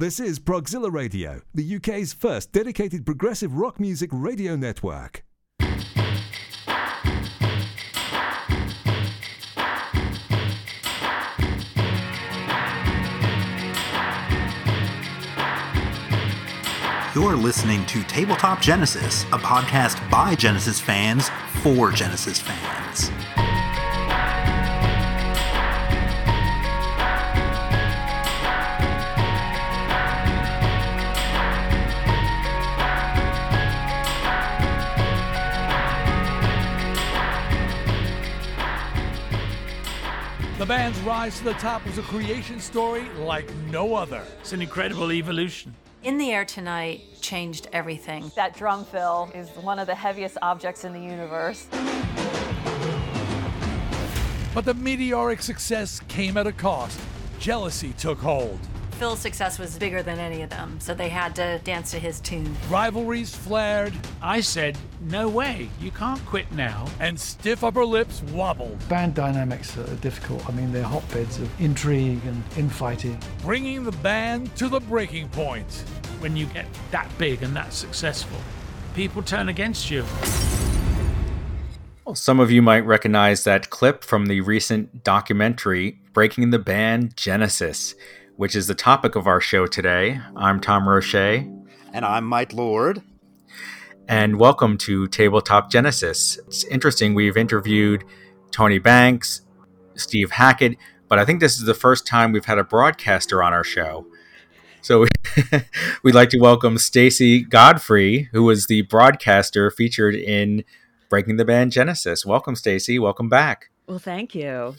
This is Progzilla Radio, the UK's first dedicated progressive rock music radio network. You're listening to Tabletop Genesis, a podcast by Genesis fans for Genesis fans. Band's rise to the top was a creation story like no other. It's an incredible evolution. In the Air Tonight changed everything. That drum fill is one of the heaviest objects in the universe. But the meteoric success came at a cost. Jealousy took hold. Phil's success was bigger than any of them, so they had to dance to his tune. Rivalries flared, I said, no way, you can't quit now. and stiff upper lips wobbled, Band dynamics are difficult. I mean, they're hotbeds of intrigue and infighting. bringing the band to the breaking point. When you get that big and that successful, people turn against you. Well, some of you might recognize that clip from the recent documentary Breaking the Band Genesis, which is the topic of our show today. I'm Tom Roche, And I'm Mike Lord. and welcome to Tabletop Genesis. It's interesting, we've interviewed Tony Banks, Steve Hackett, but I think this is the first time we've had a broadcaster on our show. So we'd like to welcome Stacy Godfrey, who was the broadcaster featured in Breaking the Band Genesis. Welcome, Stacy. Welcome back. Well, thank you.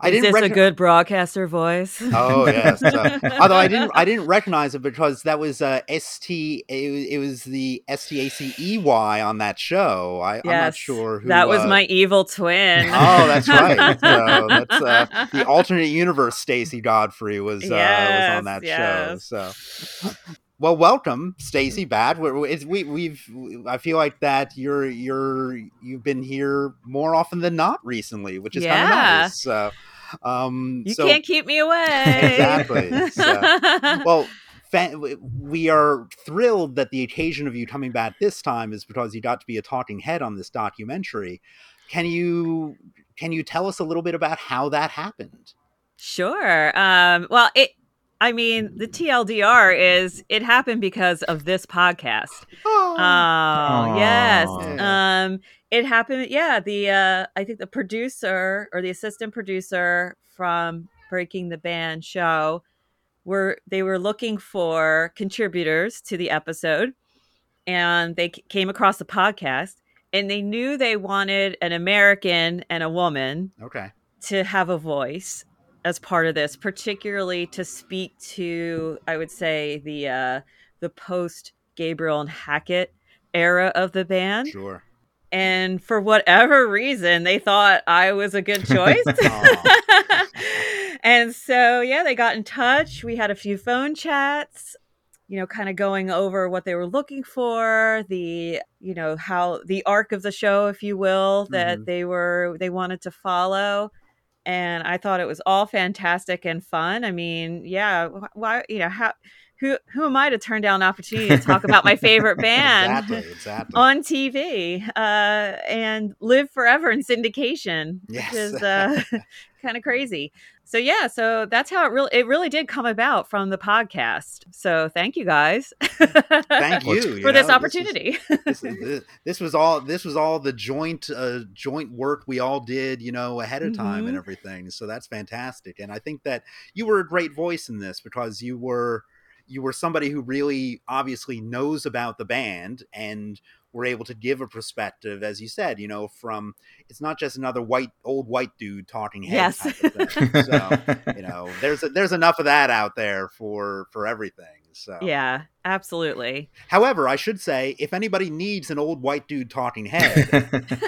I Is didn't this a good broadcaster voice? Oh yes. Uh, although I didn't, I didn't recognize it because that was uh, st. It, was- it was the S T A C E Y on that show. I, I'm not sure who. that was uh, my evil twin. Oh, that's right. So that's uh, the alternate universe. Stacy Godfrey was uh, was on that yes. show. So, well, welcome, Stacy. Bad. We're, we- we've. I feel like that you're you're you've been here more often than not recently, which is kind of nice. So, um, you so, can't keep me away. Exactly. So- well, we are thrilled that the occasion of you coming back this time is because you got to be a talking head on this documentary. Can you can you tell us a little bit about how that happened? sure. Um, well, it. I mean, the TLDR is it happened because of this podcast. Oh, yes. Yeah. Um, it happened. Yeah, the uh, I think the producer or the assistant producer from Breaking the Band show were they were looking for contributors to the episode, and they c- came across the podcast, and they knew they wanted an American and a woman Okay. to have a voice as part of this, particularly to speak to, I would say, the uh, the post Gabriel and Hackett era of the band. Sure. And for whatever reason, they thought I was a good choice. And so, yeah, they got in touch. We had a few phone chats, you know, kind of going over what they were looking for, the, you know, how the arc of the show, if you will, that Mhm. they were, they wanted to follow. And I thought it was all fantastic and fun. I mean, yeah, why, you know, how, who, who am I to turn down an opportunity to talk about my favorite band? exactly. Exactly. on TV uh, and live forever in syndication, Yes. which is uh, kind of crazy. So yeah, so that's how it really it really did come about from the podcast. So thank you guys. Thank you, you for this opportunity. this, this, this was all this was all the joint uh, joint work we all did you know ahead of time and Mhm. everything so that's fantastic and i think that you were a great voice in this because you were you were somebody who really obviously knows about the band and were able to give a perspective as you said you know from it's not just another white old white dude talking head Yes. type of thing. so you know there's there's enough of that out there for for everything so yeah, absolutely. However, I should say, if anybody needs an old white dude talking head,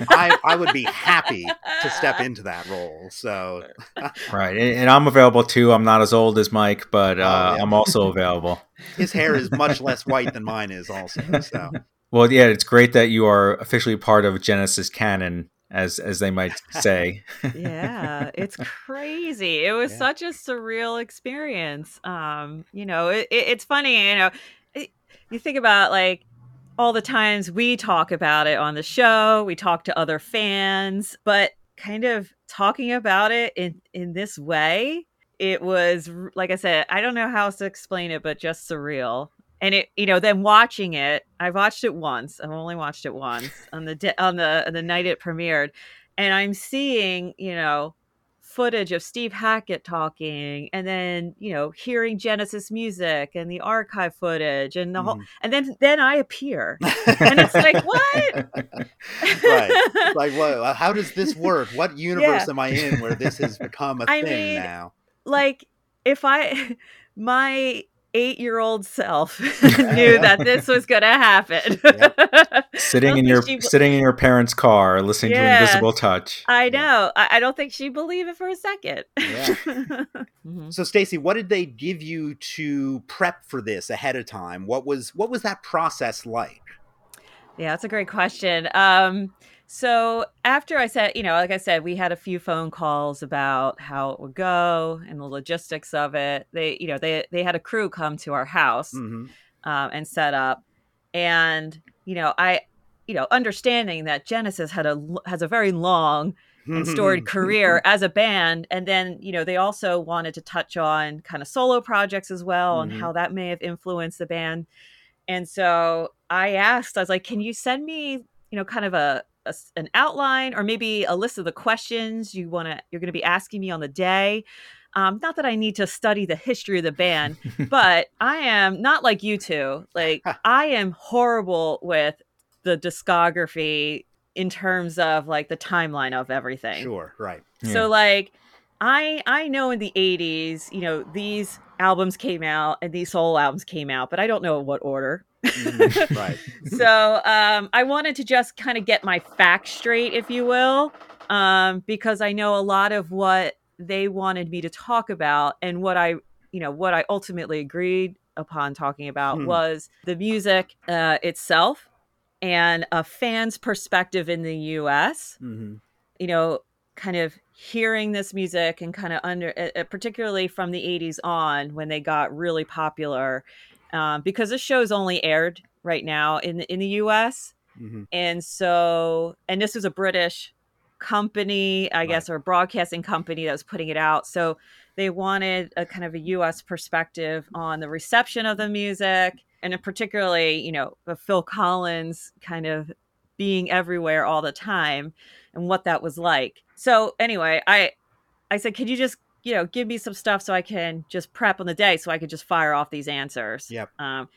I, I would be happy to step into that role. So, right. And, and I'm available too. I'm not as old as Mike, but uh, Oh, yeah. I'm also available. his hair is much less white than mine is, also. So, Well, yeah, it's great that you are officially part of Genesis canon as as they might say. yeah, it's crazy. It was Yeah. such a surreal experience. Um, you know, it, it, it's funny. You know, it, you think about like all the times we talk about it on the show. We talk to other fans, but kind of talking about it in in this way, it was like I said. I don't know how else to explain it, but just surreal. And it, you know, then watching it, I watched it once. I've only watched it once on the di- on the the night it premiered, and I'm seeing, you know, footage of Steve Hackett talking, and then you know, hearing Genesis music and the archive footage, and the whole, Mhm. and then then I appear, and it's like what? right. Like, what? How does this work? What universe Yeah. am I in where this has become a I thing mean, now? like if I my eight year old self knew that this was gonna happen. sitting in your she- sitting in your parents' car, listening Yeah. to Invisible Touch. I know. I, I don't think she believed it for a second. Yeah. Mhm. So, Stacy, what did they give you to prep for this ahead of time? What was what was that process like? Yeah, that's a great question. Um, so after I said, you know, like I said, we had a few phone calls about how it would go and the logistics of it. They, you know, they they had a crew come to our house hmm um, and set up, and you know, I, you know, understanding that Genesis had a has a very long and storied career as a band, and then you know they also wanted to touch on kind of solo projects as well and Mhm. how that may have influenced the band. And so I asked, I was like, "Can you send me, you know, kind of a, a an outline or maybe a list of the questions you want to you're going to be asking me on the day?" Um, not that I need to study the history of the band, but I am not like you two. Like I am horrible with the discography in terms of like the timeline of everything. Sure, right. Yeah. So like I I know in the 80s, you know, these albums came out and these soul albums came out, but I don't know what order. Mhm, right. so um I wanted to just kind of get my facts straight, if you will. Um, because I know a lot of what they wanted me to talk about and what I you know what I ultimately agreed upon talking about Hmm. was the music uh, itself and a fan's perspective in the US hmm you know, kind of hearing this music and kind of under, uh, uh, particularly from the 80s on when they got really popular, um, because this show's only aired right now in the, in the US. hmm And so, and this was a British company, I guess, or a broadcasting company that was putting it out. So they wanted a kind of a US perspective on the reception of the music and particularly, you know, the Phil Collins kind of being everywhere all the time and what that was like. So anyway, I I said, "Could you just, you know, give me some stuff so I can just prep on the day so I could just fire off these answers?" Yep. Um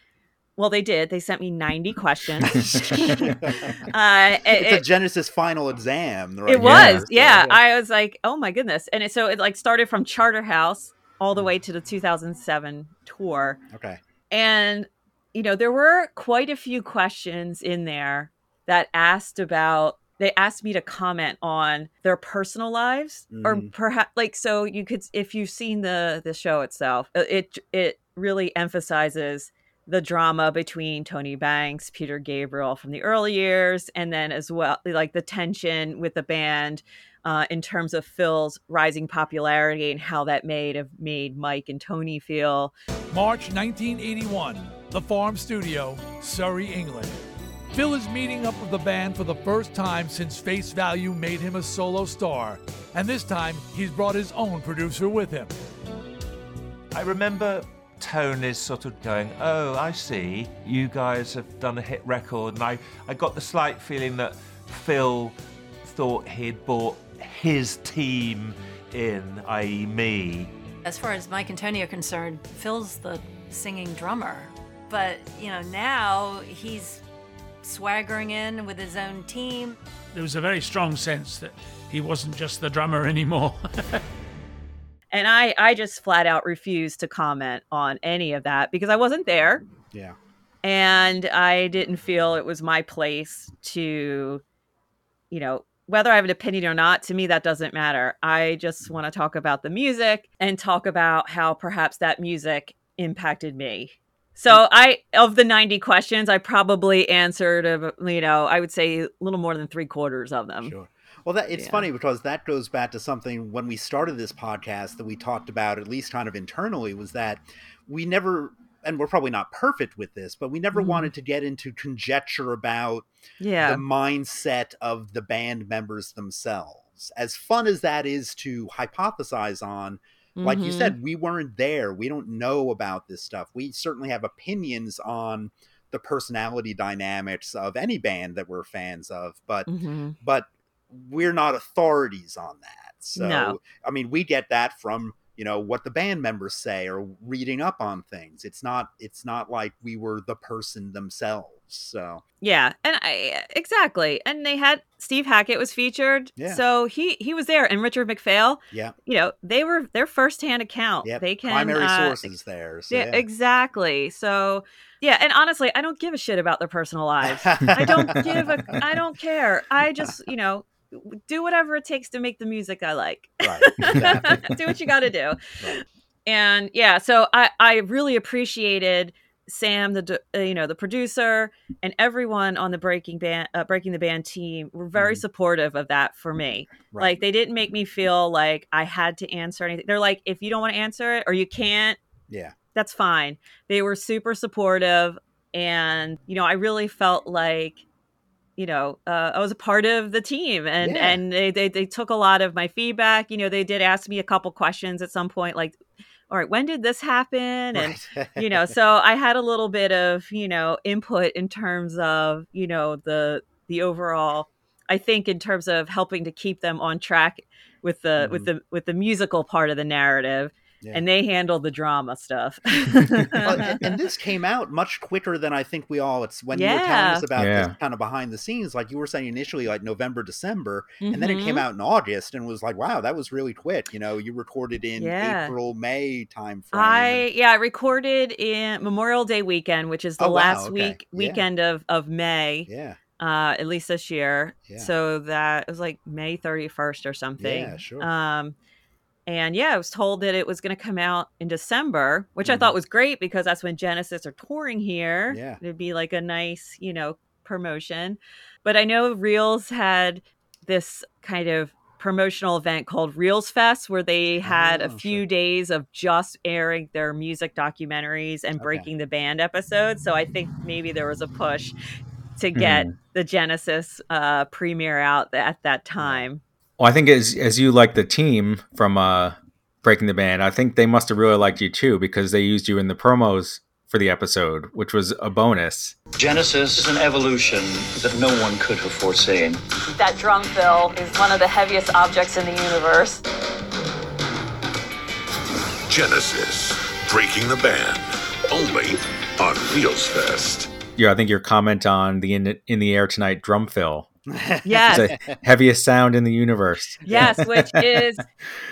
well, they did. They sent me 90 questions. uh, it- it's a it- Genesis final exam. Right it there. was, So, yeah. I was like, oh my goodness. And it, so it like started from Charterhouse all the way to the 2007 tour. okay. And, you know, there were quite a few questions in there that asked about, they asked me to comment on their personal lives or Mhm. perhaps like, so you could, if you've seen the, the show itself, uh, it, it really emphasizes the drama between Tony Banks, Peter Gabriel from the early years, and then as well, like the tension with the band uh, in terms of Phil's rising popularity and how that made have made Mike and Tony feel. March 1981, the Farm Studio, Surrey, England. Phil is meeting up with the band for the first time since Face Value made him a solo star, and this time he's brought his own producer with him. I remember Tone is sort of going, Oh, I see. You guys have done a hit record. And I, I got the slight feeling that Phil thought he'd brought his team in, i.e., me. As far as Mike and Tony are concerned, Phil's the singing drummer. But, you know, now he's swaggering in with his own team. There was a very strong sense that he wasn't just the drummer anymore. And I, I just flat out refused to comment on any of that because I wasn't there. Yeah. and I didn't feel it was my place to, you know, whether I have an opinion or not, to me, that doesn't matter. I just want to talk about the music and talk about how perhaps that music impacted me. So I, of the 90 questions, I probably answered, uh, you know, I would say a little more than three quarters of them. Sure. Well, that it's Yeah. funny because that goes back to something when we started this podcast that we talked about, at least kind of internally, was that we never, and we're probably not perfect with this, but we never Mhm. wanted to get into conjecture about Yeah. the mindset of the band members themselves. As fun as that is to hypothesize on, like you said, we weren't there. We don't know about this stuff. We certainly have opinions on the personality dynamics of any band that we're fans of, but Mhm. but we're not authorities on that. So No. I mean, we get that from you know what the band members say or reading up on things. It's not it's not like we were the person themselves. So Yeah, and I exactly. And they had Steve Hackett was featured, Yeah. so he he was there, and Richard Macphail. yeah, You know, they were their firsthand account. yeah, they can primary uh, sources there. So, yeah, yeah. exactly. So yeah, and honestly, I don't give a shit about their personal lives. I don't give a. I don't care. I just you know do whatever it takes to make the music I like. right. Exactly. do what you got to do. Right. And yeah, so I I really appreciated Sam, the uh, you know the producer, and everyone on the Breaking Band uh, Breaking the Band team were very Mhm. supportive of that for me. Right. Like they didn't make me feel like I had to answer anything. They're like, if you don't want to answer it or you can't, yeah, that's fine. They were super supportive, and you know I really felt like you know uh, I was a part of the team, and Yeah. and they, they they took a lot of my feedback. You know they did ask me a couple questions at some point, like, all right, when did this happen? And right. you know so i had a little bit of you know input in terms of you know the the overall i think in terms of helping to keep them on track with the with mm-hmm. the with the musical part of the narrative Yeah. and they handle the drama stuff Well, and, and this came out much quicker than I think we all. It's when you were telling us about Yeah. this kind of behind the scenes, like you were saying initially, like November, December, and then it came Mhm. out in August, and was like, wow, that was really quick. You know, you recorded in Yeah. April, May time frame. I yeah, I recorded in Memorial Day weekend, which is the Oh, wow, last okay. week Yeah. weekend of of May, yeah, uh, at least this year. Yeah. So that it was like May thirty first or something. Yeah, sure. Um, and yeah, I was told that it was going to come out in December, which I Mhm. thought was great because that's when Genesis are touring here. Yeah. it'd be like a nice, you know, promotion. But I know Reelz had this kind of promotional event called Reelz Fest where they had Oh, a few sure. days of just airing their music documentaries and Okay. breaking the band episodes. So I think maybe there was a push to get Hmm. the Genesis uh, premiere out at that time. Well, I think as as you like the team from uh, Breaking the Band, I think they must have really liked you too because they used you in the promos for the episode, which was a bonus. Genesis is an evolution that no one could have foreseen. That drum fill is one of the heaviest objects in the universe. Genesis, breaking the band, only on Reelz Fest. Yeah, I think your comment on the in, in the air tonight drum fill, Yes. it's the heaviest sound in the universe. yes which is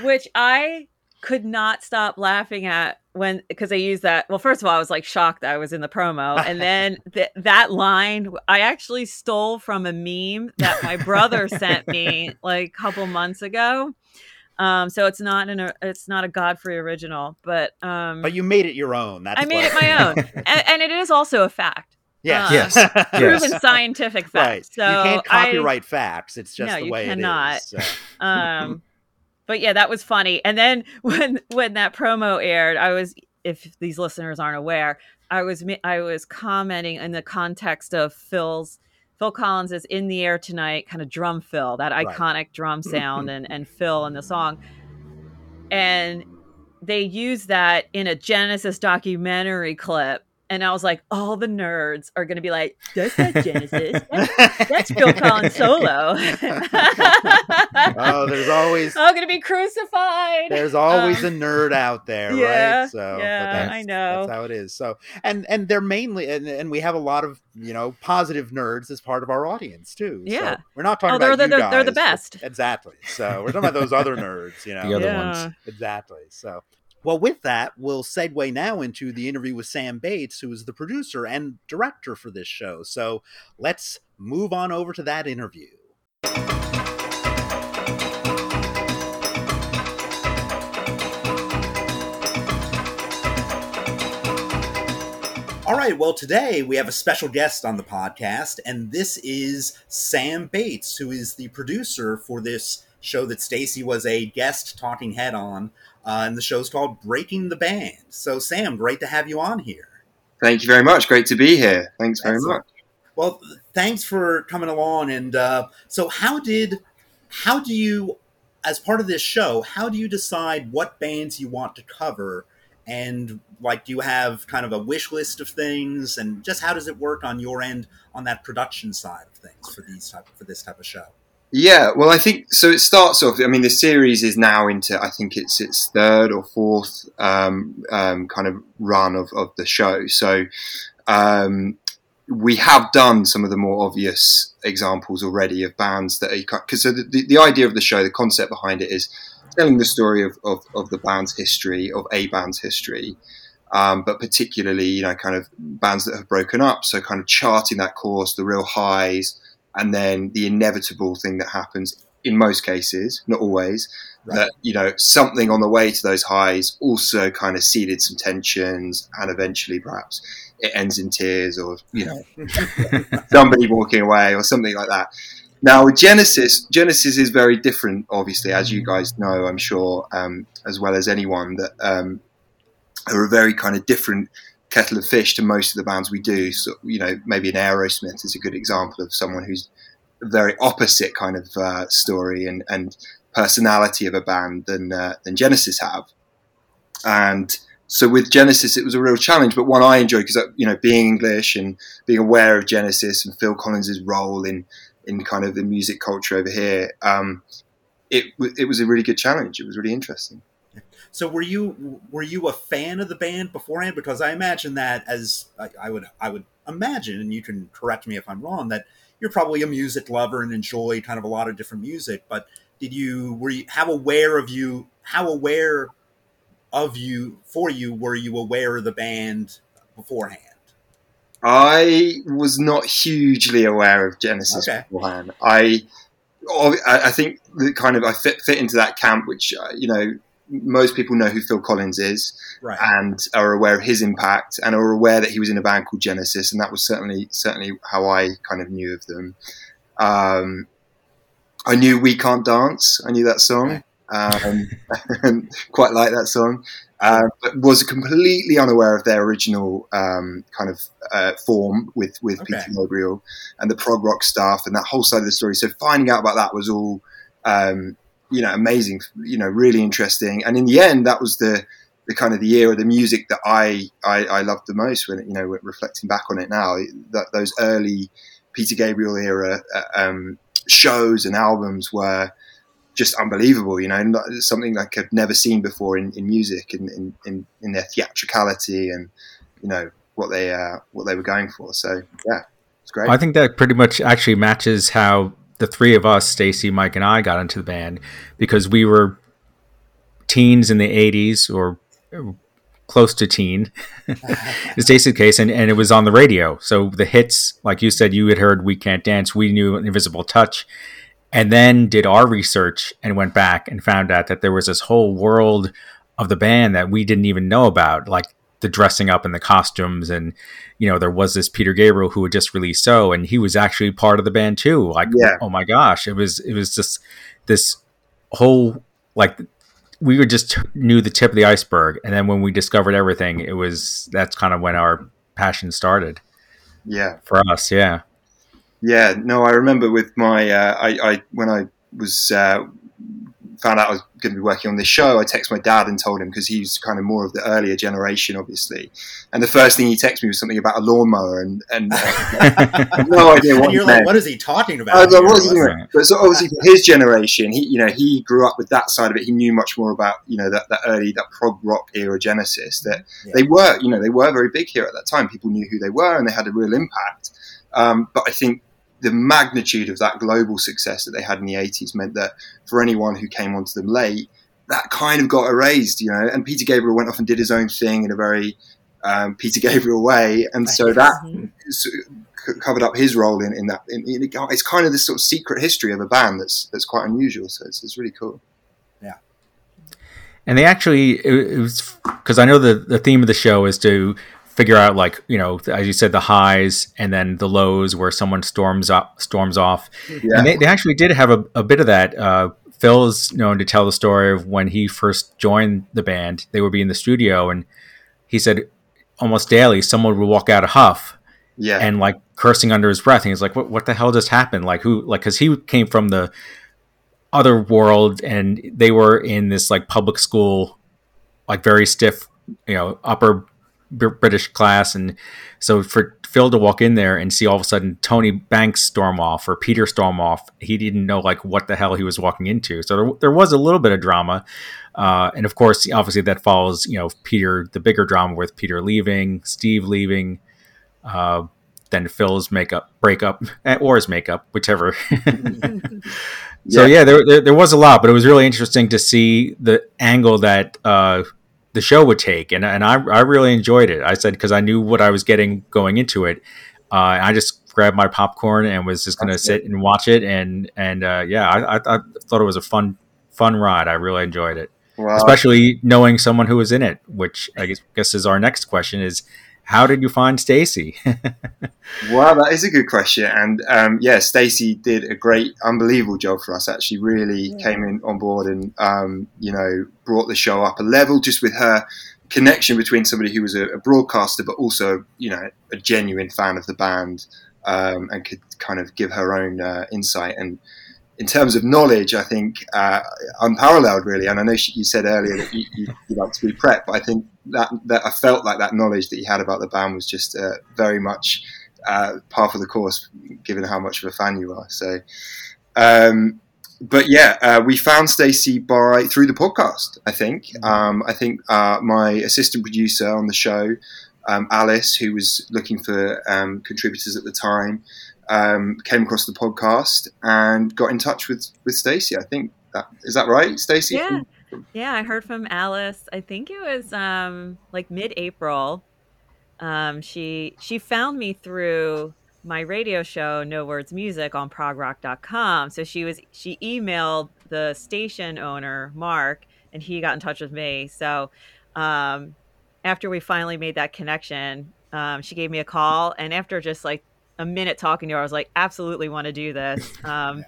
which i could not stop laughing at when because they used that well first of all i was like shocked that i was in the promo and then th- that line i actually stole from a meme that my brother sent me like a couple months ago um so it's not an it's not a godfrey original but um but you made it your own. That's i made what- it my own and, and it is also a fact Yes. Uh, Yes. proven Yes. scientific fact Right. so you can't I- copyright facts. It's just No, the you way cannot. it is. so. um but yeah that was funny and then when when that promo aired i was if these listeners aren't aware i was i was commenting in the context of phil's phil collins is in the air tonight kind of drum fill that Right. iconic drum sound and and phil in the song and they use that in a genesis documentary clip and I was like, all the nerds are going to be like, that's not Genesis. That's, that's Phil Collins solo. oh, there's always I'm gonna be crucified. there's always Um, a nerd out there, yeah, right? So, but yeah, that's, I know. that's how it is. So, and and they're mainly, and, and we have a lot of you know positive nerds as part of our audience too. So Yeah. we're not talking Oh, they're about the- you they're- they're the best. Exactly. So we're talking about those other nerds, you know, The other Yeah. ones. Exactly. So, well, with that, we'll segue now into the interview with Sam Bates, who is the producer and director for this show. So let's move on over to that interview. All right, well, today we have a special guest on the podcast, and this is Sam Bates, who is the producer for this show that Stacy was a guest talking head on. Uh, and the show's called Breaking the Band. So, Sam, great to have you on here. Thank you very much. Great to be here. Thanks very Excellent. much. Well, thanks for coming along. And uh, so, how did, how do you, as part of this show, how do you decide what bands you want to cover? And like, do you have kind of a wish list of things? And just how does it work on your end on that production side of things for these type for this type of show? Yeah, well, I think so. It starts off. I mean, the series is now into. I think it's its third or fourth um, um, kind of run of, of the show. So um, we have done some of the more obvious examples already of bands that are because so the, the idea of the show, the concept behind it is telling the story of, of, of the band's history, of a band's history, um, but particularly, you know, kind of bands that have broken up. So, kind of charting that course, the real highs, and then the inevitable thing that happens in most cases, not always, right. that, you know, something on the way to those highs also kind of seeded some tensions, and eventually perhaps it ends in tears or, you know, somebody walking away or something like that. Now, Genesis, Genesis is very different, obviously, as you guys know, I'm sure, um, as well as anyone, that um, are a very kind of different kettle of fish to most of the bands we do. So, you know, maybe an Aerosmith is a good example of someone who's a very opposite kind of uh, story and, and personality of a band than uh, than Genesis have. And so with Genesis, it was a real challenge, but one I enjoyed because you know being English and being aware of Genesis and Phil Collins's role in in kind of the music culture over here, um, it it was a really good challenge. It was really interesting. So were you were you a fan of the band beforehand? Because I imagine that as I, I would I would imagine, and you can correct me if I'm wrong, that you're probably a music lover and enjoy kind of a lot of different music. But did you were you how aware of you how aware of you for you were you aware of the band beforehand? I was not hugely aware of Genesis okay. beforehand. I, I think that kind of I fit fit into that camp, which uh, you know most people know who Phil Collins is, right. and are aware of his impact, and are aware that he was in a band called Genesis, and that was certainly certainly how I kind of knew of them. Um, I knew "We Can't Dance." I knew that song, um, quite like that song uh, but was completely unaware of their original um, kind of uh, form with with okay. Peter Gabriel and the prog rock stuff and that whole side of the story. So finding out about that was all um, you know amazing, you know, really interesting. And in the end, that was the the kind of the era, the music that I, I, I loved the most when you know reflecting back on it now. That those early Peter Gabriel era uh, um, shows and albums were just unbelievable, you know, something like I've never seen before in, in music and in, in, in, their theatricality and, you know, what they, uh, what they were going for. So, yeah, it's great. I think that pretty much actually matches how the three of us, Stacy, Mike, and I got into the band because we were teens in the 80s or close to teen is Stacy's case and, and it was on the radio. So the hits like you said you had heard we can't dance we knew invisible touch and then did our research and went back and found out that there was this whole world of the band that we didn't even know about, like the dressing up and the costumes. And, you know, there was this Peter Gabriel who had just released So, and he was actually part of the band too. Like, yeah. oh my gosh, it was, it was just this whole, like, we were just knew the tip of the iceberg. And then when we discovered everything, it was, that's kind of when our passion started. Yeah. For us. Yeah. Yeah, no, I remember with my uh, I, I, when I was uh, found out I was going to be working on this show, I texted my dad and told him because he's kind of more of the earlier generation, obviously. And the first thing he texted me was something about a lawnmower, and and uh, no idea what. you're like, what is he talking about? I was like, what is he doing? But so obviously, for his generation, he you know he grew up with that side of it. He knew much more about you know that, that early that prog rock era Genesis. That yeah. they were you know they were very big here at that time. People knew who they were, and they had a real impact. Um, but I think the magnitude of that global success that they had in the 80s meant that for anyone who came onto them late, that kind of got erased, you know. And Peter Gabriel went off and did his own thing in a very um, Peter Gabriel way, and so that covered up his role in, in that. In, in, it's kind of this sort of secret history of a band that's that's quite unusual. So it's, it's really cool. Yeah. And they actually, it, it was because I know the the theme of the show is to figure out like you know as you said the highs and then the lows where someone storms up storms off. Yeah. and they, they actually did have a, a bit of that. Uh, is known to tell the story of when he first joined the band. They would be in the studio and he said almost daily someone would walk out a huff Yeah. and like cursing under his breath. And he's like what, what the hell just happened? Like who like because he came from the other world and they were in this like public school like very stiff you know upper british class and so for phil to walk in there and see all of a sudden tony banks storm off or peter storm off he didn't know like what the hell he was walking into so there, there was a little bit of drama uh, and of course obviously that follows you know peter the bigger drama with peter leaving steve leaving uh, then phil's makeup breakup or his makeup whichever so Yeah. yeah, there, there there was a lot, but it was really interesting to see the angle that uh, the show would take, and and I I really enjoyed it. I said because I knew what I was getting going into it. Uh, I just grabbed my popcorn and was just going to sit and watch it, and and uh, yeah, I, I, I thought it was a fun fun ride. I really enjoyed it, Wow. especially knowing someone who was in it, which I guess, guess is our next question: is how did you find Stacy? Wow, that is a good question. And um, yeah, Stacey did a great, unbelievable job for us. Actually, really came in on board and um, you know brought the show up a level just with her connection between somebody who was a, a broadcaster, but also you know a genuine fan of the band um, and could kind of give her own uh, insight and. In terms of knowledge, I think uh, unparalleled, really. And I know she, you said earlier that you, you, you like to be prepped, but I think that that I felt like that knowledge that you had about the band was just uh, very much uh, par for the course, given how much of a fan you are. So, um, but yeah, uh, we found Stacey by through the podcast. I think. Um, I think uh, my assistant producer on the show, um, Alice, who was looking for um, contributors at the time, um, came across the podcast and got in touch with with Stacey. I think that is that right, Stacey? Yeah. Yeah, I heard from Alice. I think it was um like mid-April. Um she she found me through my radio show No Words Music on progrock.com. So she was she emailed the station owner, Mark, and he got in touch with me. So um after we finally made that connection, um, she gave me a call and after just like a minute talking to her, I was like, absolutely want to do this. Um,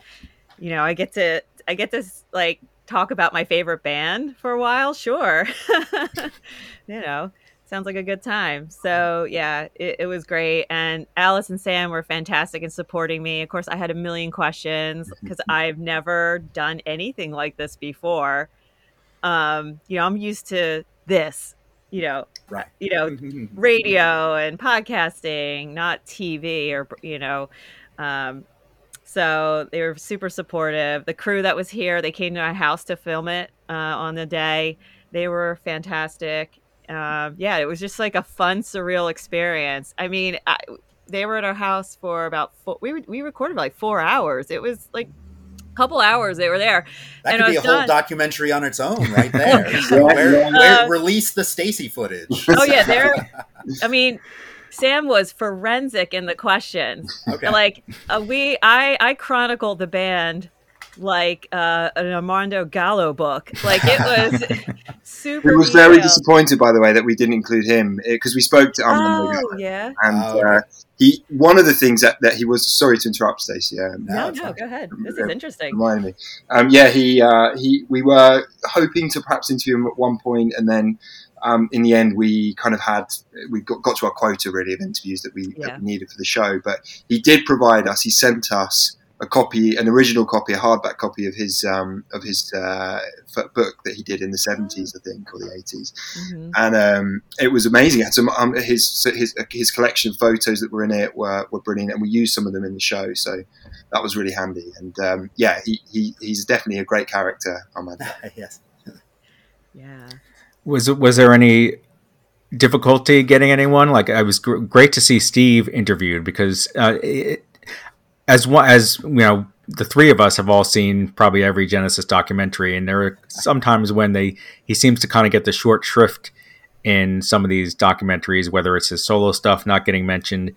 you know, I get to I get to like talk about my favorite band for a while. Sure, you know, sounds like a good time. So yeah, it, it was great, and Alice and Sam were fantastic in supporting me. Of course, I had a million questions because I've never done anything like this before. Um, you know, I'm used to this. You know, Right. you know, radio and podcasting, not TV or you know. Um, so they were super supportive. The crew that was here, they came to my house to film it uh, on the day. They were fantastic. Um, yeah, it was just like a fun, surreal experience. I mean, I, they were at our house for about four, we we recorded like four hours. It was like couple hours they were there. That And could be a was whole documentary on its own, right there. So where, where- Uh, release the Stacy footage. Oh yeah, they're. I mean, Sam was forensic in the questions. Okay. Like uh, we, I, I chronicled the band like uh, an Armando Gallo book. Like it was super. He was very detailed. disappointed, by the way, that we didn't include him because we spoke to Armando Oh Gallo, yeah. and Oh, uh, he one of the things that, that he was sorry to interrupt, Stacey. Um, No, it's no, go ahead. This is interesting. Remind me. Um, yeah, he uh, he. We were hoping to perhaps interview him at one point, and then um, in the end, we kind of had we got, got to our quota really of interviews that we, Yeah. that we needed for the show. But he did provide us. He sent us a copy, an original copy, a hardback copy of his um, of his uh, book that he did in the seventies, I think, or the eighties Mhm. and um, it was amazing. It had some um, his his his collection of photos that were in it were, were brilliant, and we used some of them in the show, so that was really handy. And um, yeah, he, he he's definitely a great character. Armando. yes. Yeah. Was was there any difficulty getting anyone? Like, I was gr- great to see Steve interviewed because uh, it, as one as you know, the three of us have all seen probably every Genesis documentary, and there are sometimes when they he seems to kind of get the short shrift in some of these documentaries, whether it's his solo stuff not getting mentioned.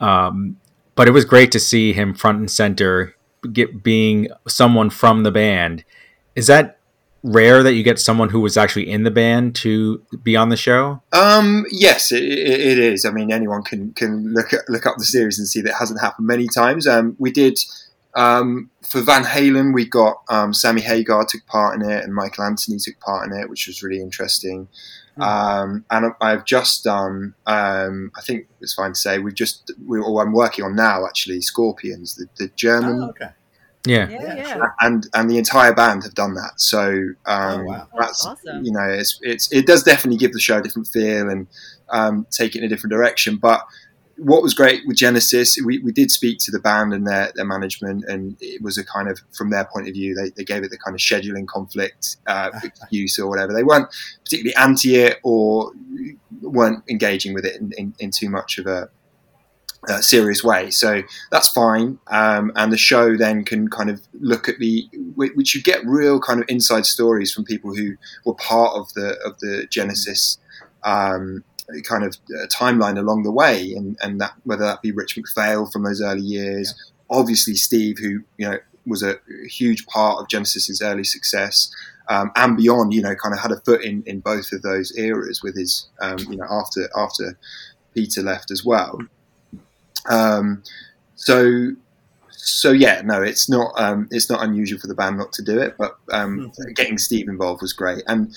Um, but it was great to see him front and center, get being someone from the band. Is that rare that you get someone who was actually in the band to be on the show? Um, yes, it, it, it is. I mean, anyone can can look at, look up the series and see that it hasn't happened many times. Um, we did um, for Van Halen. We got um, Sammy Hagar took part in it, and Michael Anthony took part in it, which was really interesting. Um, and I've just done. Um, I think it's fine to say we've just. We, or I'm working on now actually. Scorpions, the, the German. Oh, okay. Yeah. Yeah, yeah. and and the entire band have done that. So um, Oh, wow. that's Awesome. you know it's it's it does definitely give the show a different feel and um, take it in a different direction. But what was great with Genesis, we, we did speak to the band and their, their management, and it was a kind of from their point of view, they, they gave it the kind of scheduling conflict uh, excuse or whatever. They weren't particularly anti it or weren't engaging with it in, in, in too much of a uh, serious way. So that's fine. Um, and the show then can kind of look at the, which you get real kind of inside stories from people who were part of the of the Genesis um, kind of uh, timeline along the way, and and that whether that be Rich Macphail from those early years, obviously Steve, who you know was a huge part of Genesis's early success. Um, and beyond, you know, kind of had a foot in, in both of those eras with his, um, you know, after after Peter left as well. Um, so, so yeah, no, it's not um, it's not unusual for the band not to do it, but um, getting Steve involved was great, and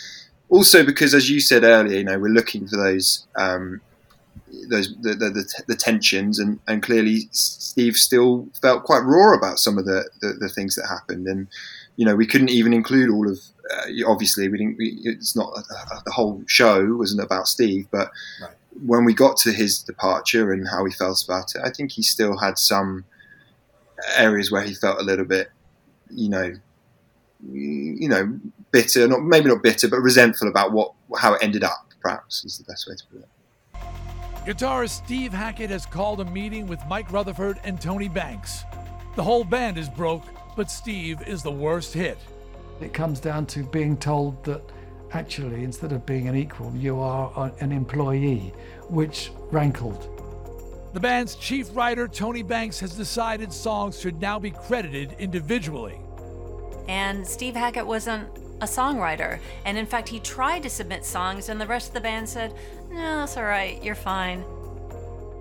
also because, as you said earlier, you know, we're looking for those um, those the, the, the, the tensions, and, and clearly Steve still felt quite raw about some of the, the, the things that happened, and you know, we couldn't even include all of. Uh, obviously, we didn't. We, it's not uh, the whole show wasn't about Steve, but when we got to his departure and how he felt about it, I think he still had some areas where he felt a little bit, you know, you know, bitter, not maybe not bitter, but resentful about what how it ended up. Perhaps is the best way to put it. Guitarist Steve Hackett has called a meeting with Mike Rutherford and Tony Banks. The whole band is broke, but Steve is the worst hit. It comes down to being told that actually, instead of being an equal, you are an employee, which rankled. The band's chief writer, Tony Banks, has decided songs should now be credited individually. And Steve Hackett wasn't a songwriter. And in fact, he tried to submit songs, and the rest of the band said, No, that's all right, you're fine.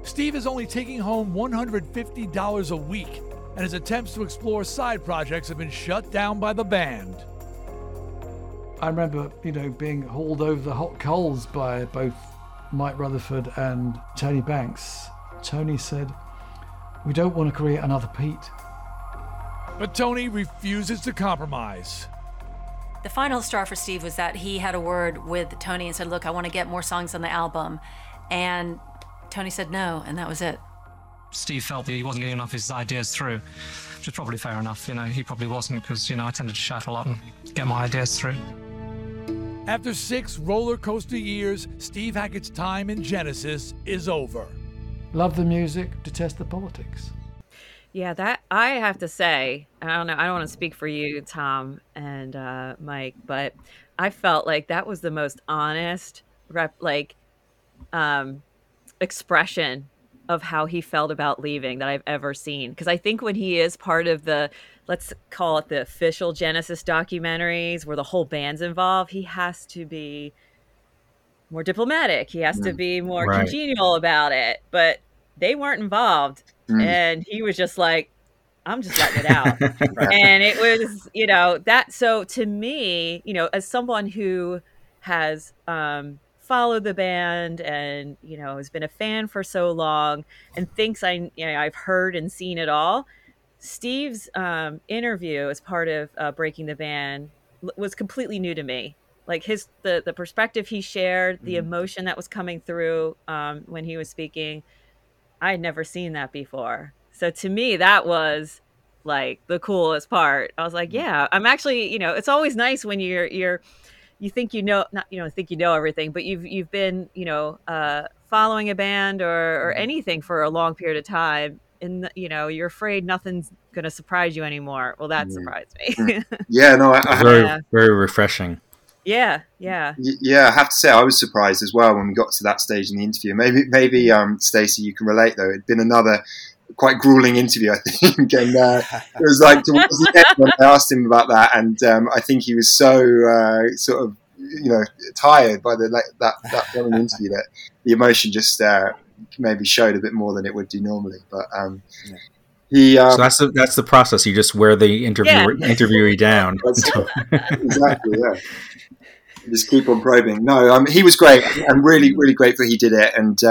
Steve is only taking home $150 a week, and his attempts to explore side projects have been shut down by the band. I remember, you know, being hauled over the hot coals by both Mike Rutherford and Tony Banks. Tony said, We don't want to create another Pete. But Tony refuses to compromise. The final straw for Steve was that he had a word with Tony and said, Look, I want to get more songs on the album. And Tony said no, and that was it. Steve felt that he wasn't getting enough of his ideas through, which is probably fair enough. You know, he probably wasn't because, you know, I tended to shout a lot and get my ideas through. After six roller coaster years, Steve Hackett's time in Genesis is over. Love the music, detest the politics. Yeah, that I have to say, I don't know, I don't want to speak for you, Tom and uh, Mike, but I felt like that was the most honest, rep, like, um, expression of how he felt about leaving that I've ever seen. Because I think when he is part of the, let's call it the official Genesis documentaries where the whole band's involved, he has to be more diplomatic. He has to Mm. be more Right. congenial about it. But they weren't involved. Mm. And he was just like, I'm just letting it out. and it was, you know, that. So to me, you know, as someone who has um, followed the band and, you know, has been a fan for so long and thinks I, you know, I've heard and seen it all, Steve's um, interview as part of uh, Breaking the Band was completely new to me. Like his the the perspective he shared, the emotion that was coming through um, when he was speaking, I had never seen that before. So to me, that was like the coolest part. I was like, yeah, I'm actually, you know, it's always nice when you're you're you think you know not you know think you know everything, but you've you've been you know uh, following a band or or anything for a long period of time, and you know you're afraid nothing's going to surprise you anymore. Well, that surprised me. Yeah, no, I, I very Yeah. very refreshing. yeah, yeah. Y- Yeah, I have to say I was surprised as well when we got to that stage in the interview. Maybe, maybe um, Stacey, you can relate though. It'd been another quite grueling interview, I think. and uh, it was like towards the end when I asked him about that, and um, I think he was so uh, sort of you know tired by the like, that that filming interview that the emotion just uh, maybe showed a bit more than it would do normally. But um, he um, so that's the that's the process. You just wear the interviewer Yeah. interviewee down. exactly, yeah. Just keep on probing. No, um, he was great. I'm really, really grateful he did it. And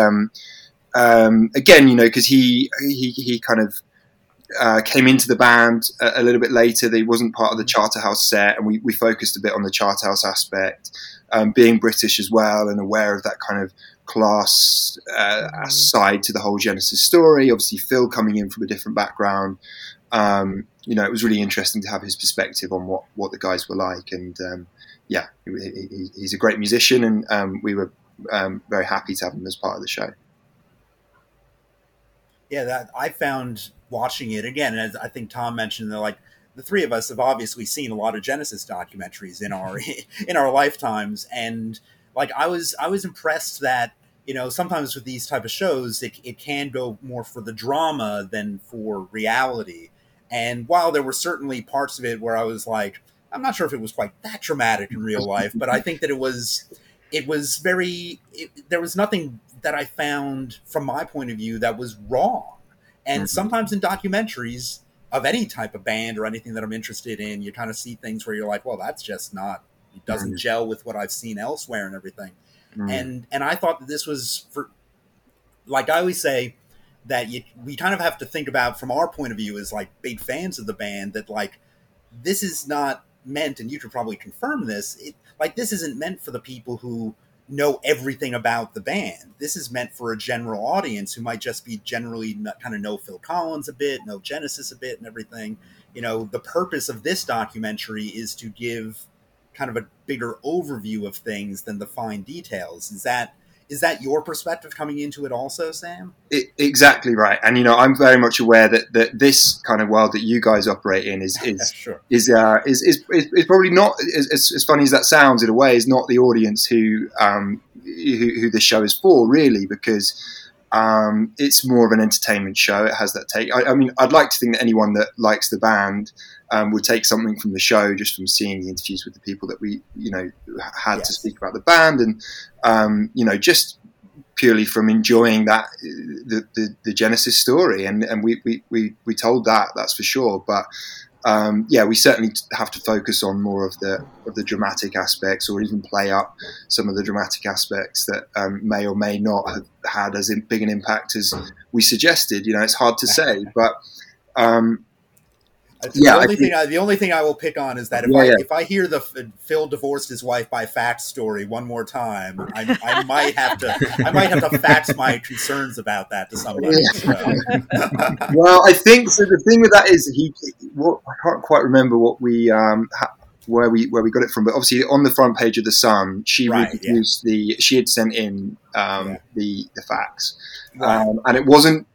um, again, you know, because he, he he kind of uh, came into the band a, a little bit later. He wasn't part of the Charterhouse set, and we, we focused a bit on the Charterhouse aspect, um, being British as well, and aware of that kind of class uh, side to the whole Genesis story. Obviously, Phil coming in from a different background. Um, you know, it was really interesting to have his perspective on what, what the guys were like, and um, yeah, he, he, he's a great musician, and um, we were um, very happy to have him as part of the show. Yeah that i found watching it again as i think tom mentioned that like the three of us have obviously seen a lot of genesis documentaries in our in our lifetimes. And like i was i was impressed that you know sometimes with these type of shows it, it can go more for the drama than for reality. And while there were certainly parts of it where i was like i'm not sure if it was quite that dramatic in real life but i think that it was it was very it, there was nothing that i found from my point of view that was wrong and Mhm. sometimes in documentaries of any type of band or anything that i'm interested in you kind of see things where you're like well that's just not it doesn't Mhm. gel with what i've seen elsewhere and everything Mm. and and i thought that this was for like i always say that you, we kind of have to think about from our point of view as like big fans of the band that like this is not meant and you could probably confirm this it, like this isn't meant for the people who know everything about the band. This is meant for a general audience who might just be generally kind of know phil collins a bit know genesis a bit and everything. You know the purpose of this documentary is to give kind of a bigger overview of things than the fine details. Is that is that your perspective coming into it also sam I- exactly right. And you know, I'm very much aware that, that this kind of world that you guys operate in is is sure. is, uh, is, is is is probably not as, as as funny as that sounds. In a way, is not the audience who um, who, who this show is for, really, because um, it's more of an entertainment show. It has that take. I, I mean, I'd like to think that anyone that likes the band um, would take something from the show just from seeing the interviews with the people that we, you know, had to speak about the band, and um, you know, just purely from enjoying that the, the, the Genesis story, and and we, we, we, we told that that's for sure. But um, yeah, we certainly have to focus on more of the of the dramatic aspects, or even play up some of the dramatic aspects that um, may or may not have had as big an impact as we suggested. You know, it's hard to say, but. Um, yeah, I only think- thing I, the only thing I will pick on is that if Yeah, I yeah. if I hear the Phil divorced his wife by fax story one more time, I, I might have to I might have to fax my concerns about that to somebody. So. well, I think so. The thing with that is he. I can't quite remember what we um, ha, where we where we got it from, but obviously on the front page of the Sun, she Right, reproduced the. She had sent in um, the the facts, Right. um, and it wasn't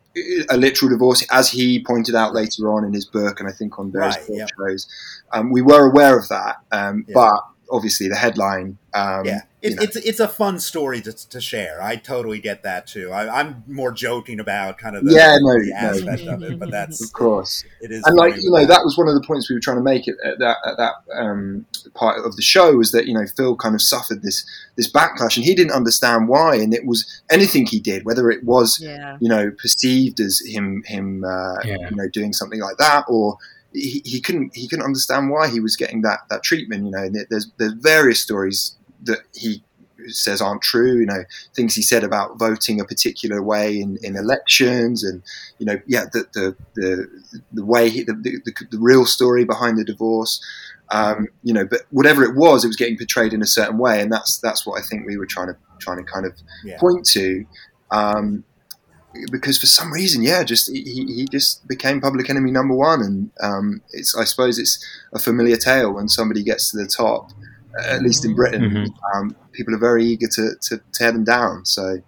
a literal divorce, as he pointed out later on in his book, and I think on various Right, yeah. shows. Um, we were aware of that, um, Yeah. but obviously the headline. Um, yeah, it, know, it's it's a fun story to, to share. I totally get that too. I, I'm more joking about kind of the, Yeah, no, the no. aspect of it, but that's of course. it is. and like you know that was one of the points we were trying to make at, at that at that um, part of the show was that you know Phil kind of suffered this this backlash and he didn't understand why and it was anything he did whether it was Yeah. you know perceived as him him uh, Yeah. you know doing something like that or he, he couldn't he couldn't understand why he was getting that that treatment you know and there's there's various stories that he says aren't true you know things he said about voting a particular way in, in elections and you know yeah the the the, the way he, the, the, the real story behind the divorce um, you know but whatever it was it was getting portrayed in a certain way and that's that's what I think we were trying to trying to kind of Yeah. point to um, because for some reason yeah just he, he just became public enemy number one and um, it's I suppose it's a familiar tale when somebody gets to the top at least in Britain Mhm. um, people are very eager to, to tear them down so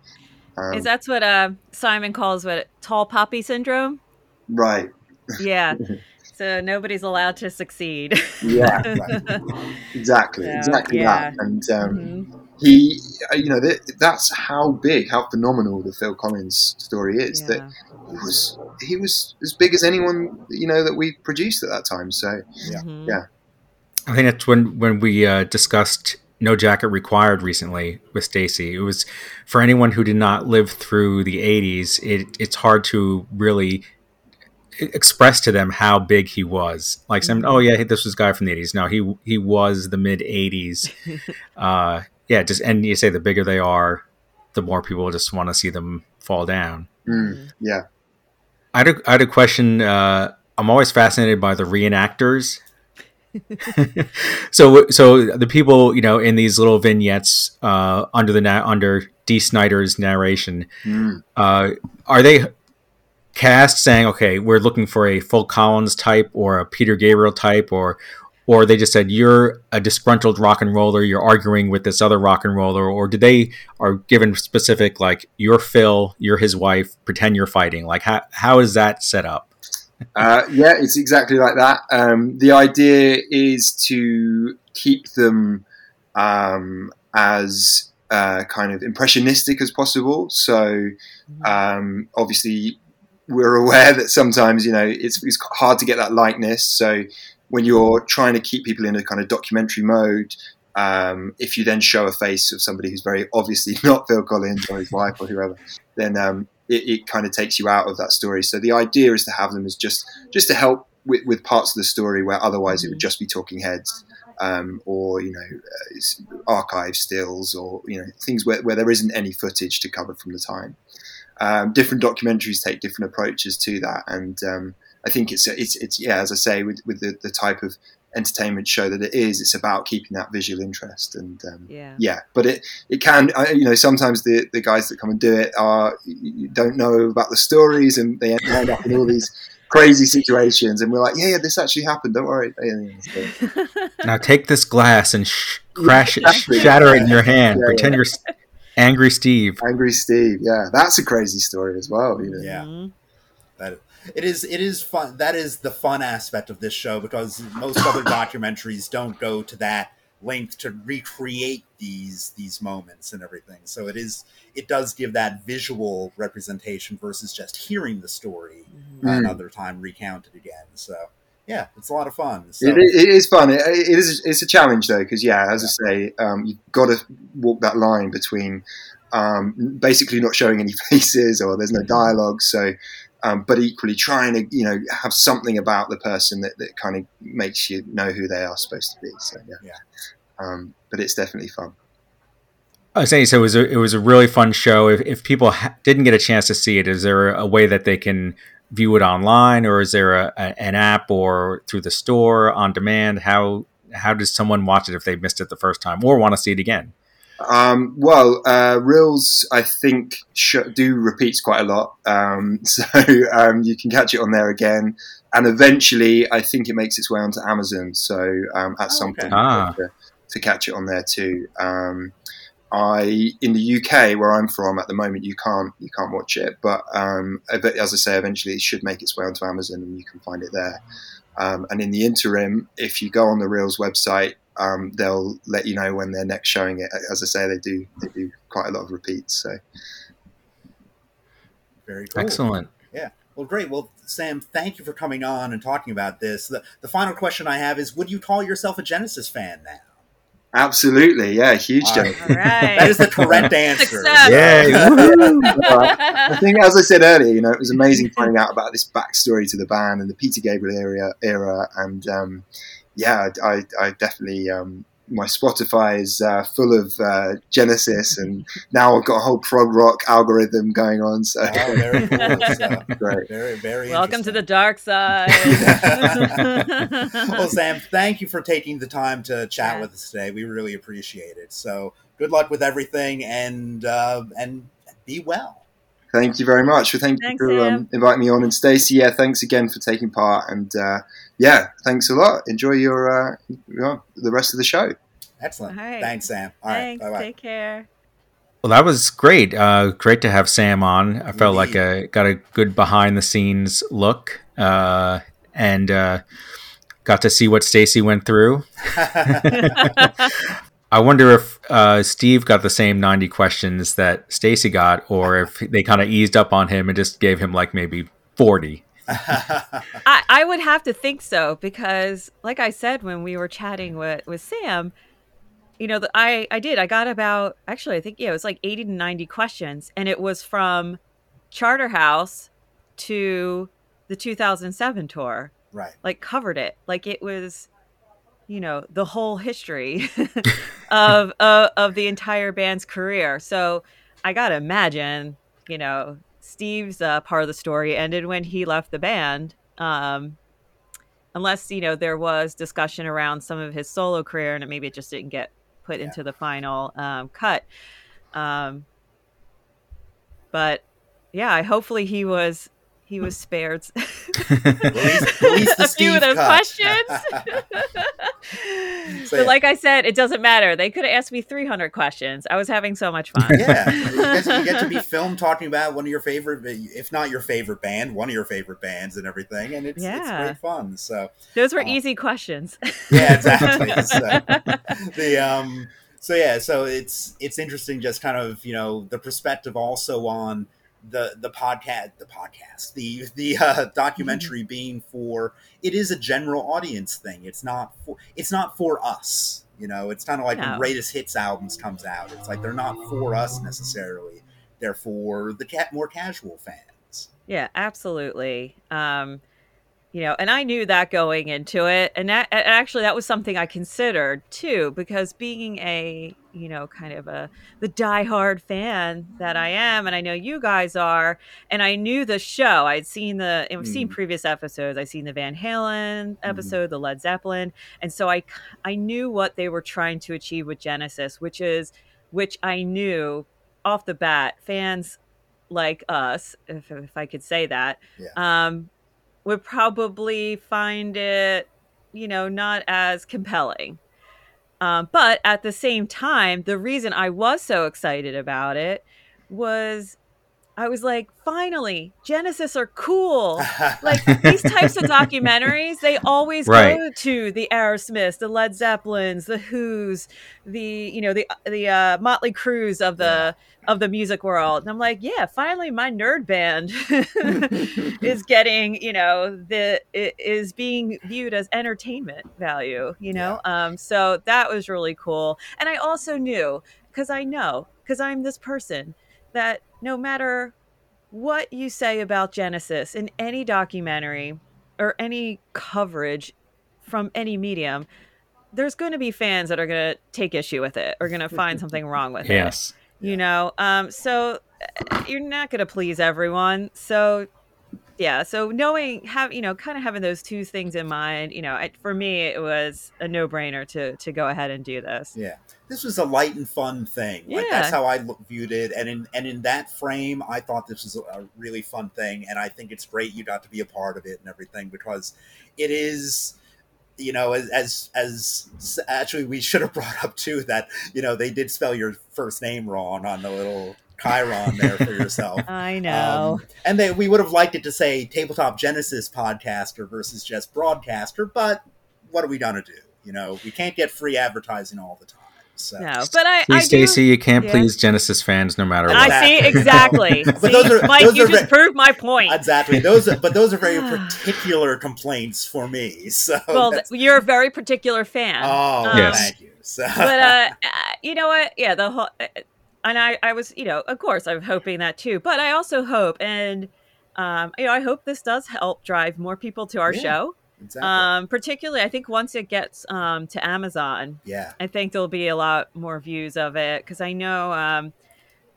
um, Is that's what uh, Simon calls what tall poppy syndrome? right Yeah. so nobody's allowed to succeed. Yeah, exactly, So, exactly yeah. that. And um, Mhm. he, uh, you know, that, that's how big, how phenomenal the Phil Collins story is. That it was he was as big as anyone you know that we produced at that time. So yeah, Mm-hmm. yeah. I think that's when when we uh, discussed No Jacket Required recently with Stacy. It was for anyone who did not live through the '80s. It, it's hard to really express to them how big he was. Like, some, oh yeah, this was a guy from the '80s. No, he he was the mid '80s. uh, yeah, just and you say the bigger they are, the more people just want to see them fall down. Mm, yeah. I had a, I had a question. Uh, I'm always fascinated by the reenactors. so, so the people, you know, in these little vignettes uh, under the na- under Dee Snider's narration, Mm. uh, are they cast saying, "Okay, we're looking for a Phil Collins type or a Peter Gabriel type," or or they just said you're a disgruntled rock and roller, you're arguing with this other rock and roller, or did they are given specific like you're Phil, you're his wife, pretend you're fighting? Like how how is that set up? Uh, yeah, it's exactly like that. Um, the idea is to keep them um, as uh, kind of impressionistic as possible. So, um, obviously, we're aware that sometimes you know it's, it's hard to get that likeness. So, when you're trying to keep people in a kind of documentary mode, um, if you then show a face of somebody who's very obviously not Phil Collins or his wife or whoever, then um, it, it kind of takes you out of that story. So the idea is to have them as just just to help with, with parts of the story where otherwise it would just be talking heads. Um, or you know, uh, archive stills, or you know, things where, where there isn't any footage to cover from the time. Um, different documentaries take different approaches to that, and um, I think it's it's it's yeah, as I say, with with the, the type of entertainment show that it is, it's about keeping that visual interest and um, Yeah. yeah. But it it can I, you know sometimes the the guys that come and do it are you don't know about the stories and they end up in all these crazy situations and we're like yeah yeah this actually happened don't worry Yeah, yeah, so- Now take this glass and sh- crash it, Exactly. shatter it in your hand. Yeah, Pretend yeah. you're angry Steve. Angry Steve, yeah, that's a crazy story as well. You know? Yeah. That it is it is fun. That is the fun aspect of this show because most other documentaries don't go to that length to recreate these these moments and everything. So it is it does give that visual representation versus just hearing the story Mm. another time recounted again. So yeah, it's a lot of fun. So, It, it is fun. It, it is. It's a challenge though, because yeah, as I say, um, you've got to walk that line between um, basically not showing any faces or there's no dialogue. So, um, but equally trying to you know have something about the person that, that kind of makes you know who they are supposed to be. So yeah, yeah. Um, but it's definitely fun. I was saying, so it was a, it was a really fun show. If, if people ha- didn't get a chance to see it, is there a way that they can view it online, or is there a, a, an app or through the store on demand? How how does someone watch it if they missed it the first time or want to see it again? Um, well, uh, Reelz I think sh- do repeats quite a lot, um, so um, you can catch it on there again. And eventually, I think it makes its way onto Amazon. So um, at some okay. point, Ah. to, to catch it on there too. Um, I in the UK where I'm from at the moment, you can't you can't watch it, but um, but as I say, eventually it should make its way onto Amazon and you can find it there. Um, and in the interim, if you go on the Reelz website, um, they'll let you know when they're next showing it. As I say, they do they do quite a lot of repeats. So Very cool. Excellent. Yeah. Well, great. Well, Sam, thank you for coming on and talking about this. The, the final question I have is Would you call yourself a Genesis fan now? absolutely, yeah, huge. All Genesis. right. That is the correct answer. Success. Yay! I think, as I said earlier, you know, it was amazing finding out about this backstory to the band and the Peter Gabriel era, era and um, yeah, I, I definitely um, my Spotify is uh, full of uh, Genesis, and now I've got a whole prog rock algorithm going on. So Oh, very cool. So, great. very, very Welcome to the dark side. well, Sam, thank you for taking the time to chat with us today. We really appreciate it. So, good luck with everything, and uh, and be well. Thank you very much. Well, thank Thanks, you for um, inviting me on, and Stacey, yeah, thanks again for taking part, and uh, yeah, thanks a lot. Enjoy your uh, you know, the rest of the show. Excellent. All right. Thanks, Sam. All right. Thanks. Bye bye. Take care. Well, that was great. Uh, great to have Sam on. I felt like I got a good behind the scenes look, uh, and uh, got to see what Stacy went through. I wonder if uh, Steve got the same ninety questions that Stacy got, or if they kind of eased up on him and just gave him like maybe 40. I, I would have to think so because, like I said when we were chatting with, with Sam, you know, the, I I did. I got about actually, I think yeah, it was like eighty to ninety questions, and it was from Charterhouse to the 2007 tour. Right. Like covered it. Like it was, you know, the whole history of uh, of the entire band's career. So I gotta imagine, you know, Steve's uh, part of the story ended when he left the band. Um, unless you know there was discussion around some of his solo career and maybe it just didn't get put into the final um, cut. Um, but yeah, hopefully he was he was spared at least, a few of those cut. questions. So, but yeah. like I said, it doesn't matter. They could have asked me 300 questions. I was having so much fun. yeah, you get, to, you get to be filmed talking about one of your favorite, if not your favorite band, one of your favorite bands and everything, and it's, it's great fun. So Those were uh, easy questions. yeah, exactly. so, the um, so yeah, so it's it's interesting, just kind of you know the perspective also on the the podcast, the podcast, the the uh, documentary being for it is a general audience thing. It's not for it's not for us. You know, it's kind of like when No. greatest hits albums comes out. It's like they're not for us necessarily. They're for the cat more casual fans. Yeah, absolutely. Um, you know, and I knew that going into it, and that and actually that was something I considered too, because being a you know kind of a the diehard fan that I am, and I know you guys are, and I knew the show. I'd seen the I've seen Mm. previous episodes. I've seen the Van Halen episode, the Led Zeppelin, and so I I knew what they were trying to achieve with Genesis, which is which I knew off the bat fans like us, if, if I could say that, um, would probably find it, you know, not as compelling. Um, but at the same time, the reason I was so excited about it was I was like, finally, Genesis are cool. like these types of documentaries, they always Right. go to the Aerosmiths, the Led Zeppelins, the Who's, the you know the the uh, Motley Crues of the of the music world. And I'm like, yeah, finally, my nerd band is getting you know the is being viewed as entertainment value. You know, um, so that was really cool. And I also knew because I know because I'm this person that no matter what you say about Genesis in any documentary or any coverage from any medium, there's going to be fans that are going to take issue with it or going to find something wrong with Yes. it. You know, um, so uh, you're not going to please everyone. So yeah, so knowing have you know kind of having those two things in mind, you know, I, for me it was a no brainer to to go ahead and do this. Yeah, this was a light and fun thing. Like that's how I look, viewed it, and in and in that frame, I thought this was a really fun thing, and I think it's great you got to be a part of it and everything because it is. You know, as, as as actually, we should have brought up too that you know they did spell your first name wrong on the little Chiron there for yourself. I know. Um, and they, we would have liked it to say Tabletop Genesis podcaster versus just broadcaster, but what are we gonna do? You know, we can't get free advertising all the time. So. No, but I, See, I do- Stacy, you can't yeah. please Genesis fans no matter what. I see exactly. But See, those are- Mike, those you are just ve- proved my point. Exactly. Those, are, but those are very particular complaints for me. So well, you're a very particular fan. oh, Um, Yes. thank you. So, but uh, uh, you know what? Yeah, the whole, uh, and I, I was, you know, of course, I'm hoping that too. But I also hope, and um, you know, I hope this does help drive more people to our Yeah, show. exactly. Um, particularly, I think once it gets um, to Amazon, yeah. I think there'll be a lot more views of it because I know, um,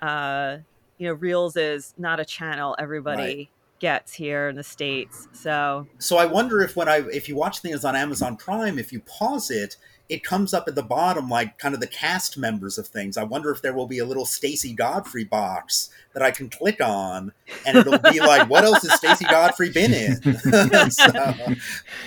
uh, you know, Reelz is not a channel everybody Right. gets here in the states. So So I wonder if when I if you watch things on Amazon Prime, if you pause it, it comes up at the bottom like kind of the cast members of things. I wonder if there will be a little Stacy Godfrey box that I can click on, and it'll be like, what else has Stacy Godfrey been in? so,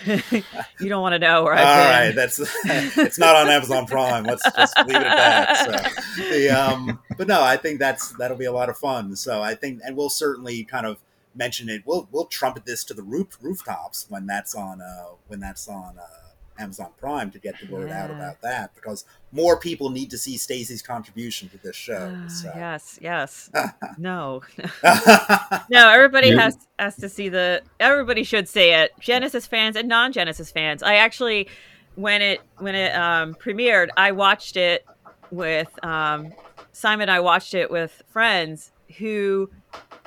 you don't want to know where all right, that's it's not on Amazon Prime. Let's just leave it at that. So, the, um, but no, I think that's that'll be a lot of fun. So I think, and we'll certainly kind of mention it. We'll we'll trumpet this to the roof rooftops when that's on uh, when that's on uh, Amazon Prime to get the word out about that because more people need to see Stacey's contribution to this show. Ah, so. Yes, yes. no. no, everybody You- has has to see the everybody should see it. Genesis fans and non-Genesis fans. I actually when it when it um premiered, I watched it with um Simon I watched it with friends who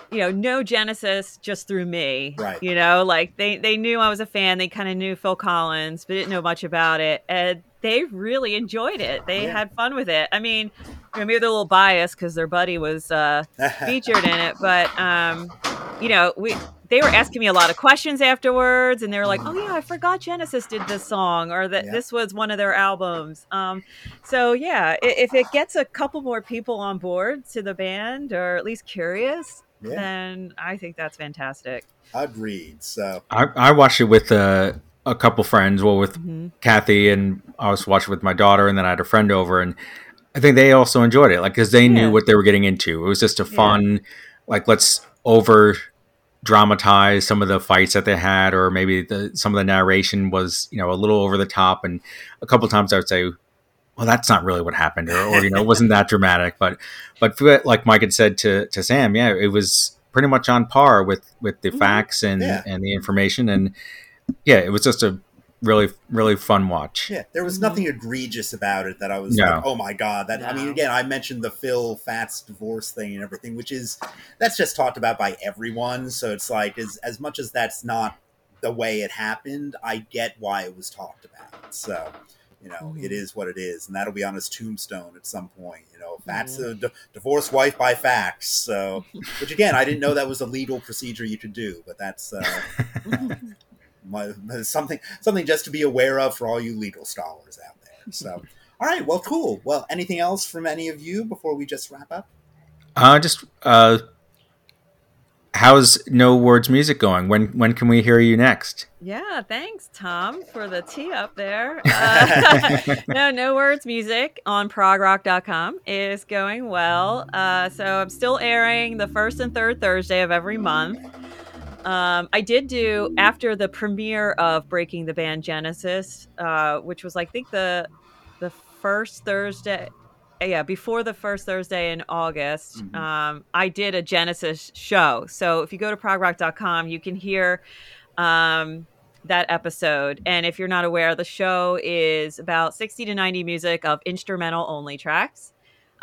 you know, no Genesis just through me. Right. You know, like they they knew I was a fan. They kind of knew Phil Collins, but didn't know much about it. And they really enjoyed it. They Yeah. had fun with it. I mean, you know, maybe they're a little biased because their buddy was uh, featured in it, but um, you know, we they were asking me a lot of questions afterwards, and they were like, "Oh yeah, I forgot Genesis did this song, or that Yeah. this was one of their albums." Um, so yeah, if it gets a couple more people on board to the band, or at least curious, Yeah. then I think that's fantastic. Agreed. So I, I watched it with uh, a couple friends, well, with Mhm. Kathy, and I was watching with my daughter, and then I had a friend over, and I think they also enjoyed it, like because they Yeah. knew what they were getting into. It was just a Yeah. fun, like let's over dramatize some of the fights that they had, or maybe the some of the narration was you know a little over the top, and a couple times I would say. Well, that's not really what happened, or, or you know, it wasn't that dramatic. But, but like Mike had said to, to Sam, yeah, it was pretty much on par with with the mm-hmm. facts and Yeah. and the information, and yeah, it was just a really really fun watch. Yeah, there was nothing egregious about it that I was No. like, oh my god. That I mean, again, I mentioned the Phil Fats divorce thing and everything, which is that's just talked about by everyone. So it's like as as much as that's not the way it happened, I get why it was talked about. So. You know, it is what it is, and that'll be on his tombstone at some point. You know, Fats a d- divorced wife by fax. So, which again, I didn't know that was a legal procedure you could do, but that's uh, my, something something just to be aware of for all you legal scholars out there. So, all right, well, cool. Well, anything else from any of you before we just wrap up? Uh, just uh, how's No Words Music going? When when can we hear you next? Yeah, thanks, Tom, for the tee up there. Uh, no, No Words Music on progrock.com is going well. Uh, so I'm still airing the first and third Thursday of every month. Um, I did do after the premiere of Breaking the Band Genesis, uh, which was I think the the first Thursday. Yeah, before the first Thursday in August, um, I did a Genesis show. So if you go to progrock.com, you can hear um, that episode. And if you're not aware, the show is about 60 to 90 music of instrumental only tracks.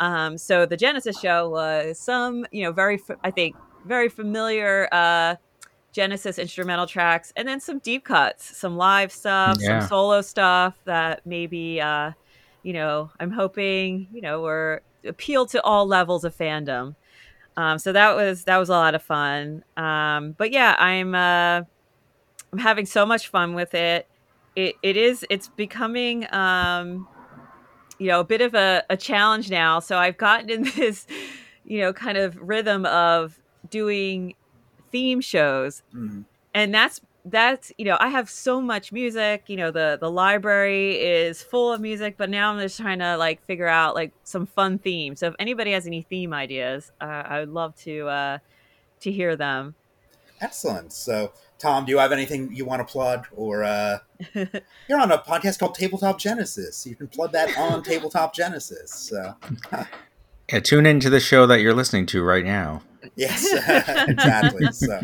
Um, so the Genesis show was some, you know, very, I think, very familiar uh, Genesis instrumental tracks, and then some deep cuts, some live stuff, Yeah. some solo stuff that maybe, uh, you know, I'm hoping, you know, were appeal to all levels of fandom. Um, so that was that was a lot of fun. Um, but yeah, I'm uh, I'm having so much fun with it. It it is it's becoming um, you know a bit of a, a challenge now. So I've gotten in this you know kind of rhythm of doing theme shows and that's that's you know i have so much music you know the the library is full of music but now i'm just trying to like figure out like some fun themes so if anybody has any theme ideas uh, i would love to uh to hear them Excellent. So, Tom, do you have anything you want to plug, or uh, you're on a podcast called Tabletop Genesis? You can plug that on Tabletop Genesis. So, Yeah, tune into the show that you're listening to right now. yes, exactly. So,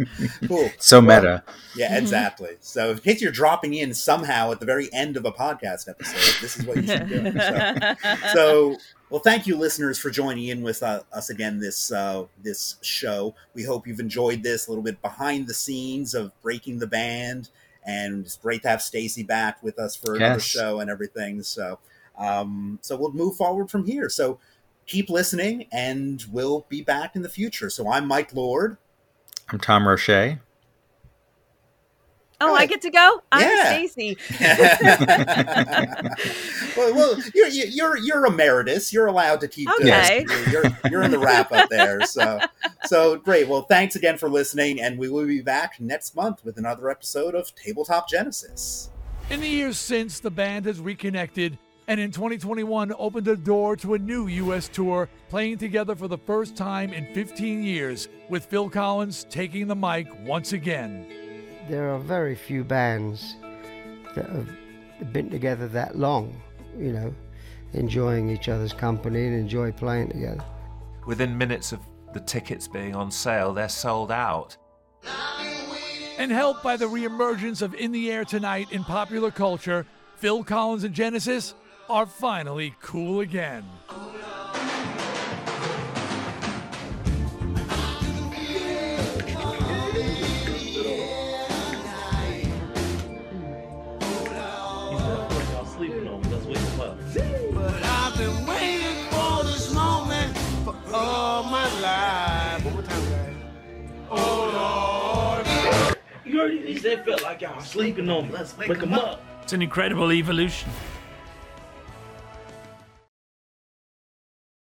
cool. So Well, meta. Yeah, exactly. So, in case you're dropping in somehow at the very end of a podcast episode, this is what you should do. So, so well, thank you, listeners, for joining in with uh, us again this uh, this show. We hope you've enjoyed this a little bit behind the scenes of breaking the band, and it's great to have Stacy back with us for another Yes. show and everything. So, um, so we'll move forward from here. So. Keep listening, and we'll be back in the future. So I'm Mike Lord. I'm Tom Roche. oh i get to go i'm Yeah. stacy well, well you're, you're you're emeritus. You're allowed to keep. doing Okay. this. You're, you're you're in the wrap up there. So so great. Well, thanks again for listening, and we will be back next month with another episode of Tabletop Genesis. In the years since, the band has reconnected and in 2021 opened a door to a new U.S. tour, playing together for the first time in 15 years, with Phil Collins taking the mic once again. There are very few bands that have been together that long, you know, enjoying each other's company and enjoy playing together. Within minutes of the tickets being on sale, they're sold out. And helped by the reemergence of In the Air Tonight in popular culture, Phil Collins and Genesis are finally cool again. But I've been waiting for this moment for all my life. One more time, guys. Oh Lord. You heard he said felt like y'all sleeping on me. Let's wake him up. It's an incredible evolution.